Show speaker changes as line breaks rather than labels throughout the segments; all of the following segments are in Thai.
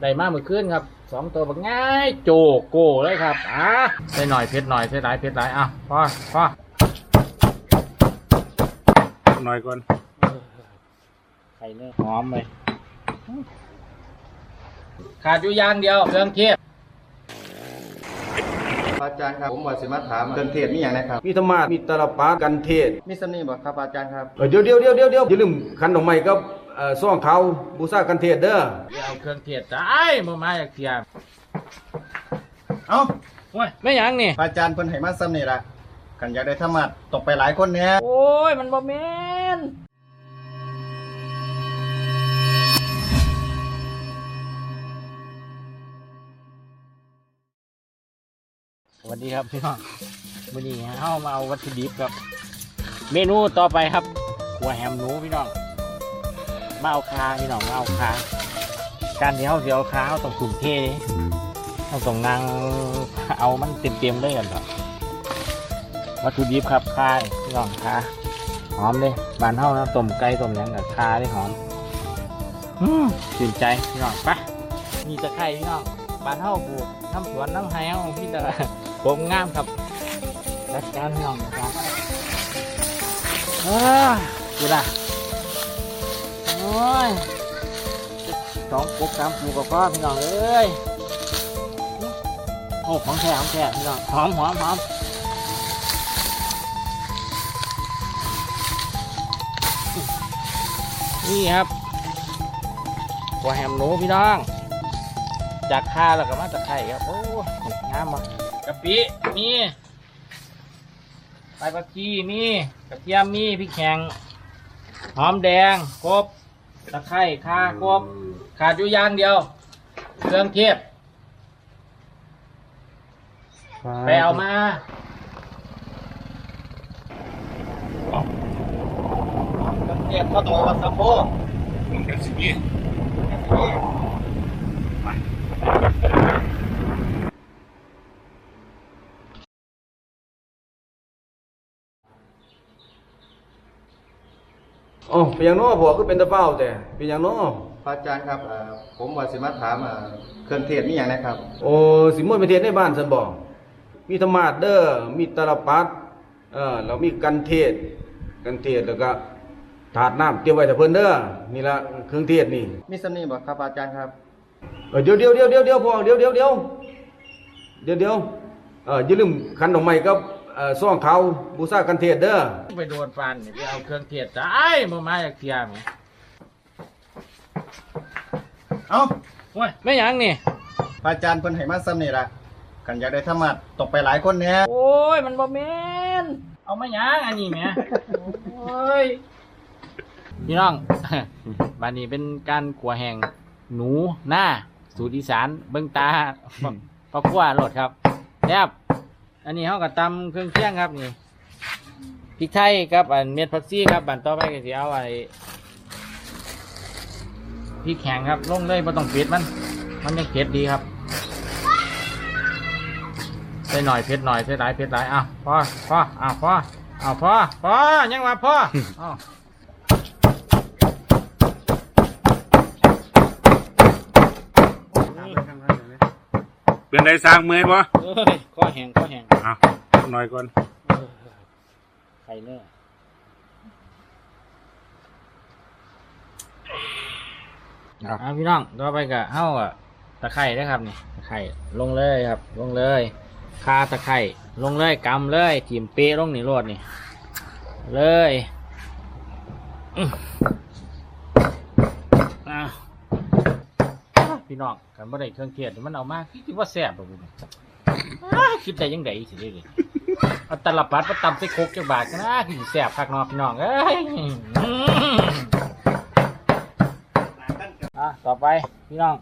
ได้มาเมื่อคืนครับสองตัวบักง่ายโจโกเลยครับอะใส่หน่อยเผ็ดหน่อยใส่หลายเผ็ดหลายอะพอพอ
หน่อยก่อน
ไข่เนื้อหอมเลยขาดอยู่อย่างเดียวเครื่องเทศ
อาจารย์ครับผมว่าสิมาถามเครื่องเทศนี่อย่างนะครับ
มีธรรมาสมีตาลปัดกันเทศ
มีสำนีบ่ครับอาจารย์ครับ
เออเดี๋ยวเดี๋ยวเดี๋ยวเดี๋ยวเดี๋ยวอย่าลืมขันดอกไม้กับเอ่อซ่องเขาบูชากันเทศเด้อ
อย่าเอาเครื่องเทศตายมามาอยากเทียม
เอ้า
โอ้ยไม่หยังนี่
อาจารย์เพิ่นให้มาสำนีละกันอยากได้ธรรมะตกไปหลายคนเนี่ย
โอ้ย มันบ่แม่นสวัสดีครับพี่น้องวันนี้เฮามาเอาวัตถุดิบครับ เมนูต่อไปครับหัวแฮมหนูพี่น้องมา เอาคาพี่น้องมาเอาคาการที่เฮาสิเอาคาเฮาต้องถุ่มเทเด้เฮาต้องนั่งเอามันเต็มๆเลยกันครับวัตถุดิบครับคายพี่น้องคาหอมเลยบานเท่านะต้มไก่ต้มยังกับคาได้หอมอืมตื่นใจพี่น้องปะมีตะไคร้พี่น้องบานเท่าปลูกน้ำสวนน้ำไห้เอาพี่ตะผมงามครับจัดการพี่น้องนะครับเอ้ยดูละ ยสองปุ๊บสามปลูกกับพ่อพี่น้องเอ้ยโอ้ของแท้ของแท้พี่น้องหอมหอมหอมนี่ครับหัวแฮมหนูพี่น้อง จากข้าแล้วก็มาจากไข่ครับ โอ้งามมากกะปิมีใบผักชีมีกระเทียมมีพริกแข็งหอมแดงครบ ตะไคร้ข่าครบขาดอยู่อย่างเดียว เครื่องเทศไปเอามา
เครื่องเทศข้าวตัววัดสะโพก
มันก็สิ
อ๋อเป็นอย่างน้อพวกก็เป็นตะเป้าแต่เป็นอย่างน้อ
อาจารย์ครับเอ่อผมว่าสิมาถามเอ่อเครื่องเทศนี่อย่างนะครับ
โอ้สิมวยไปเทศในบ้านซั่นบ่มีธรรมาสเด้อมีตาลปัดเออแล้วมีกันเทศ กันเทศแล้วก็ถาดน้ำเตรียมไว้แต่เพิ่นเด้อนี่ละเครื่องเทศนี่
มีสำนีบ่ครับอาจารย์ครับ
เออเดี๋ยวเดี๋ยวเดี๋ยวเดี๋ยวเดี๋ยวพอเดี๋ยวเดี๋ยวเดี๋ยวเดี๋ยวเดี๋ยวเอออย่าลืมขันดอกไม้กับเอ่อซ่องเขาบูชากันเทศเด้อ
ไปโดนฟันนี่ไปเอาเครื่องเทศตายมามาจากเทียม
เอ้า
โอ้ยไม่หยังนี่
อาจารย์เพิ่นให้มาสำนีละกันอยากได้ธรรมะตกไปหลายคนเนี่ย
โอ้ย มันบ่แม่นเอามาหยังอันนี้แหม่โอ้ยพี่น้อง บานนี้เป็นการขัวแห่งหนูหน้า สูตรอีสานเบิ้งตาพอขัวโหลดครับแซ่บ อันนี้เขากับตำเครื่องเคียงครับนี่พริกไทยครับอันเม็ดผักชีครับบันต่อไปก็สิเอาไอ้พริกแข็งครับลงเลยไม่ต้องเผ็ดมัน มันยังเผ็ดดีครับใส่หน่อยเผ็ดหน่อยใส่หลายเผ็ดหลายอะพอพออะพออะพอพอยังมาพออ้าว
เป็นได้สร้างเมื่อยบ่
เอ้ย ข้อแห้งข้อแห้ง
อะหน่อยก่อน
ไข่เนื้ออะพี่น้องต่อไปก็เฮ้าอะตะไคร้นะครับนี่ตะไคร้ลงเลยครับ ลงเลยคาตะไคร้ลงเลยกำเลยทีมเป๊ะลงนี่โรดนี่ เลยอื้ออ้าวพี่น้องกันบ่ได้เครื่องเทศมันเอามาคิดว่าแซ่บบ่บุญอ้าว คิดได้ยังไงสิเด้เลยเอาตลับปัดมาตำใส่โคกจักบาทกันนะคือสิแซ่บคักเนอพี่น้องเอ้ยอื้ออะต่อไปพี่น้อง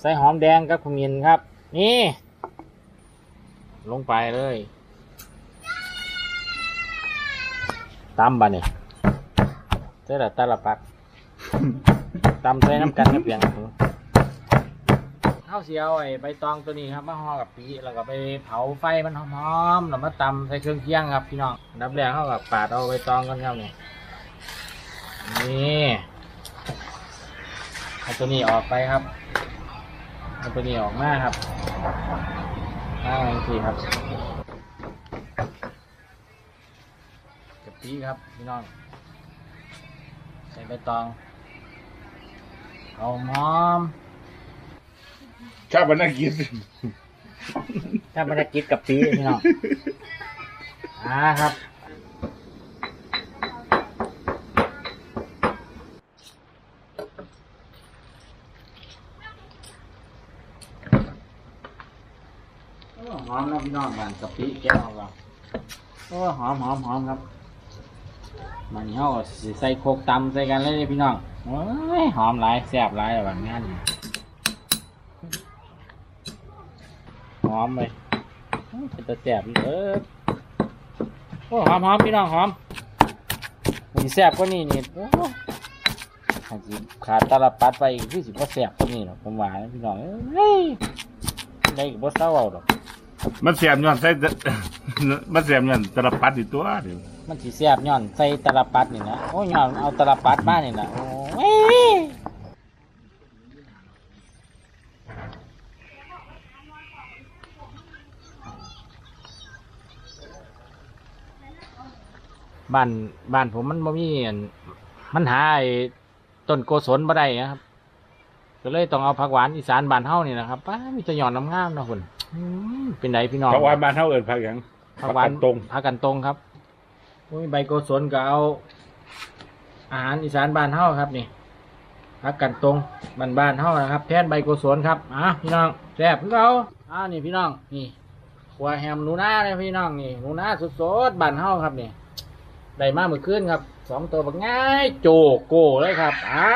ใส่หอมแดงกับขมิ้นครับ นี่ ลงไปเลยตำบะเนี่ยใส่ละตาละปักตำใส่น้ำกันกับเปียง ข้าวเสียวไอ้ใบตองตัวนี้ครับมาห่อกับปีแล้วก็ไปเผาไฟมันหอมๆแล้วมาตำใส่เครื่องเคียงครับพี่น้องดับแรกเข้ากับปาดเอาใบตองกันครับนี่นี่เอาตัวนี้ออกไปครับเอาตัวนี้ออกมาครับอ่าทีครับกะปิครับพี่น้องใส่ใบตองเอาหอม
ชาบนักกิน
ถ้าไม่ได้กินกับปีพี่น้องอ่าครับ โอ้หอมนะพี่น้องมันกะปิแก้วเราโอ้หอมหอมหอมครับมันเฮาก็สิใส่โคกตำใส่กันเลยเด้อพี่น้องโอ้ยหอมหลายแซ่บหลายแบบนี้ หอมเลยเป็นตะแซ่บอีกเออโอ้หอมหอมพี่น้องหอมมีแซ่บกว่านี้นี่โอ้ขาดสิขาดตาลปัดไปอีกคือสิบ่แซ่บกว่านี้หรอกผมว่านะพี่น้องเอ้ยได้ก็บ่เศร้าเอาดอก
มันเสียบย้อนใส่มันเสียบย้อนตะลปัดอีตัวเดียว
มันสิแซ่บย้อนใส่ตาลปัดนี่นะโอ้ยย้อนเอาตาลปัดมานี่นะโอ้ย บ้านบ้านผมมันบ่มีอันมันหาไอ้ต้นโกศลบ่ได้นะครับ ก็เลยต้องเอาผักหวานอีสานบ้านเฮานี่นะครับป้ามีแตะหย่อนงามๆเนาะคุณอืมเป็นไดพี่น้อง
เพราะว่าบ้านเฮาเอิ้นผักหยัง
ผักหวาน
ตรง
ผักกันตรงครับโอ้ยใบโกศลก็เอา อาหารอีสานบ้านเฮาครับนี่ผักกันตรงบ้านบ้านๆเฮานะครับ แทนใบโกศลครับอะพี่น้องแซ่บคือเขาอ่านี่พี่น้องนี่ขัวแฮมหนูนาเลยพี่น้องนี่หนูนาสดๆบ้านเฮาครับนี่ ได้มาเมื่อคืนครับสองตัวแบักง่ายโจโก้เลยครับอะ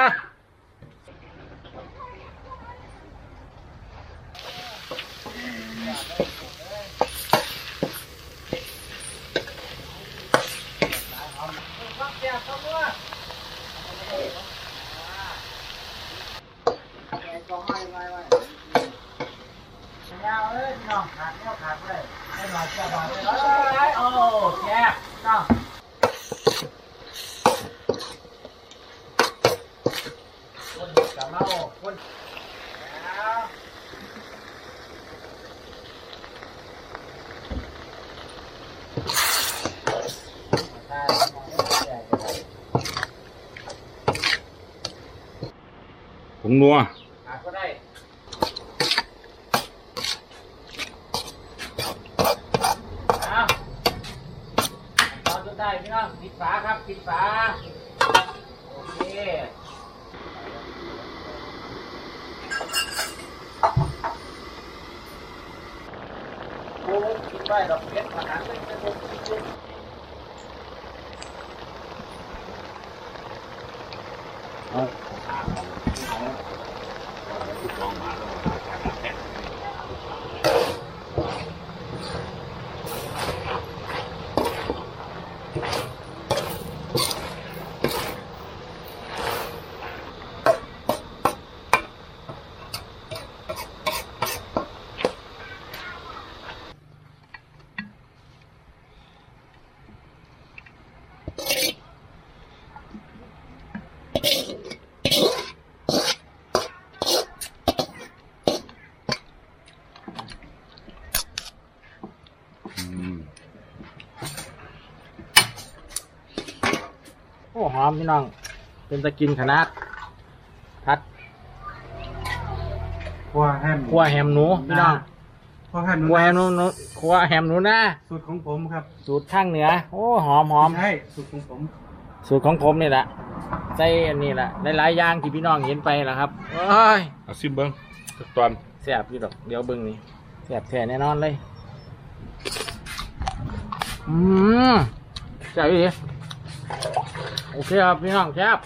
ยาวเลยพี่น้องขาดแนวขาดเลยให้หน่อยจะบอกเลยโอ้แซ่เนาะคนกับเมาคนแล้วได้มองไม่ได้เลย
ผ งนัว
ขาก็ได้เอาตอนสุดท้ายพี่น้องปิดฝาครับปิดฝาโอเคโอ้ยกินได้ดอกเบ็ดมาหาเงินจะลงจริงๆเอาโอ้หอ มพี่น้อง เป็นตะกินขนาดพัด
ครัวแฮม
คั่วแฮมหนูพี่น้อง
ครัวแฮม
คั่วแฮมหนูหนูคั่วแฮมหนูนะ
สูตรของผมครับ
สูตรข้างเหนือ โอ้หอมหอม
ใช่สูตรของผม
สูตรของผมนี่แหละใส่อันนี้แหละหลายๆอย่างที่พี่น้องเห็นไปแหละครับโอ้ย
เอาซิมเบิ่งสักตอน
แซ่บอยู่ดอกเดี๋ยวเบิ่งนี่แซ่บแท้แน่นอนเลยอืมแซ่บอยู่ดิ โอเคครับพี่น้องแซ่บ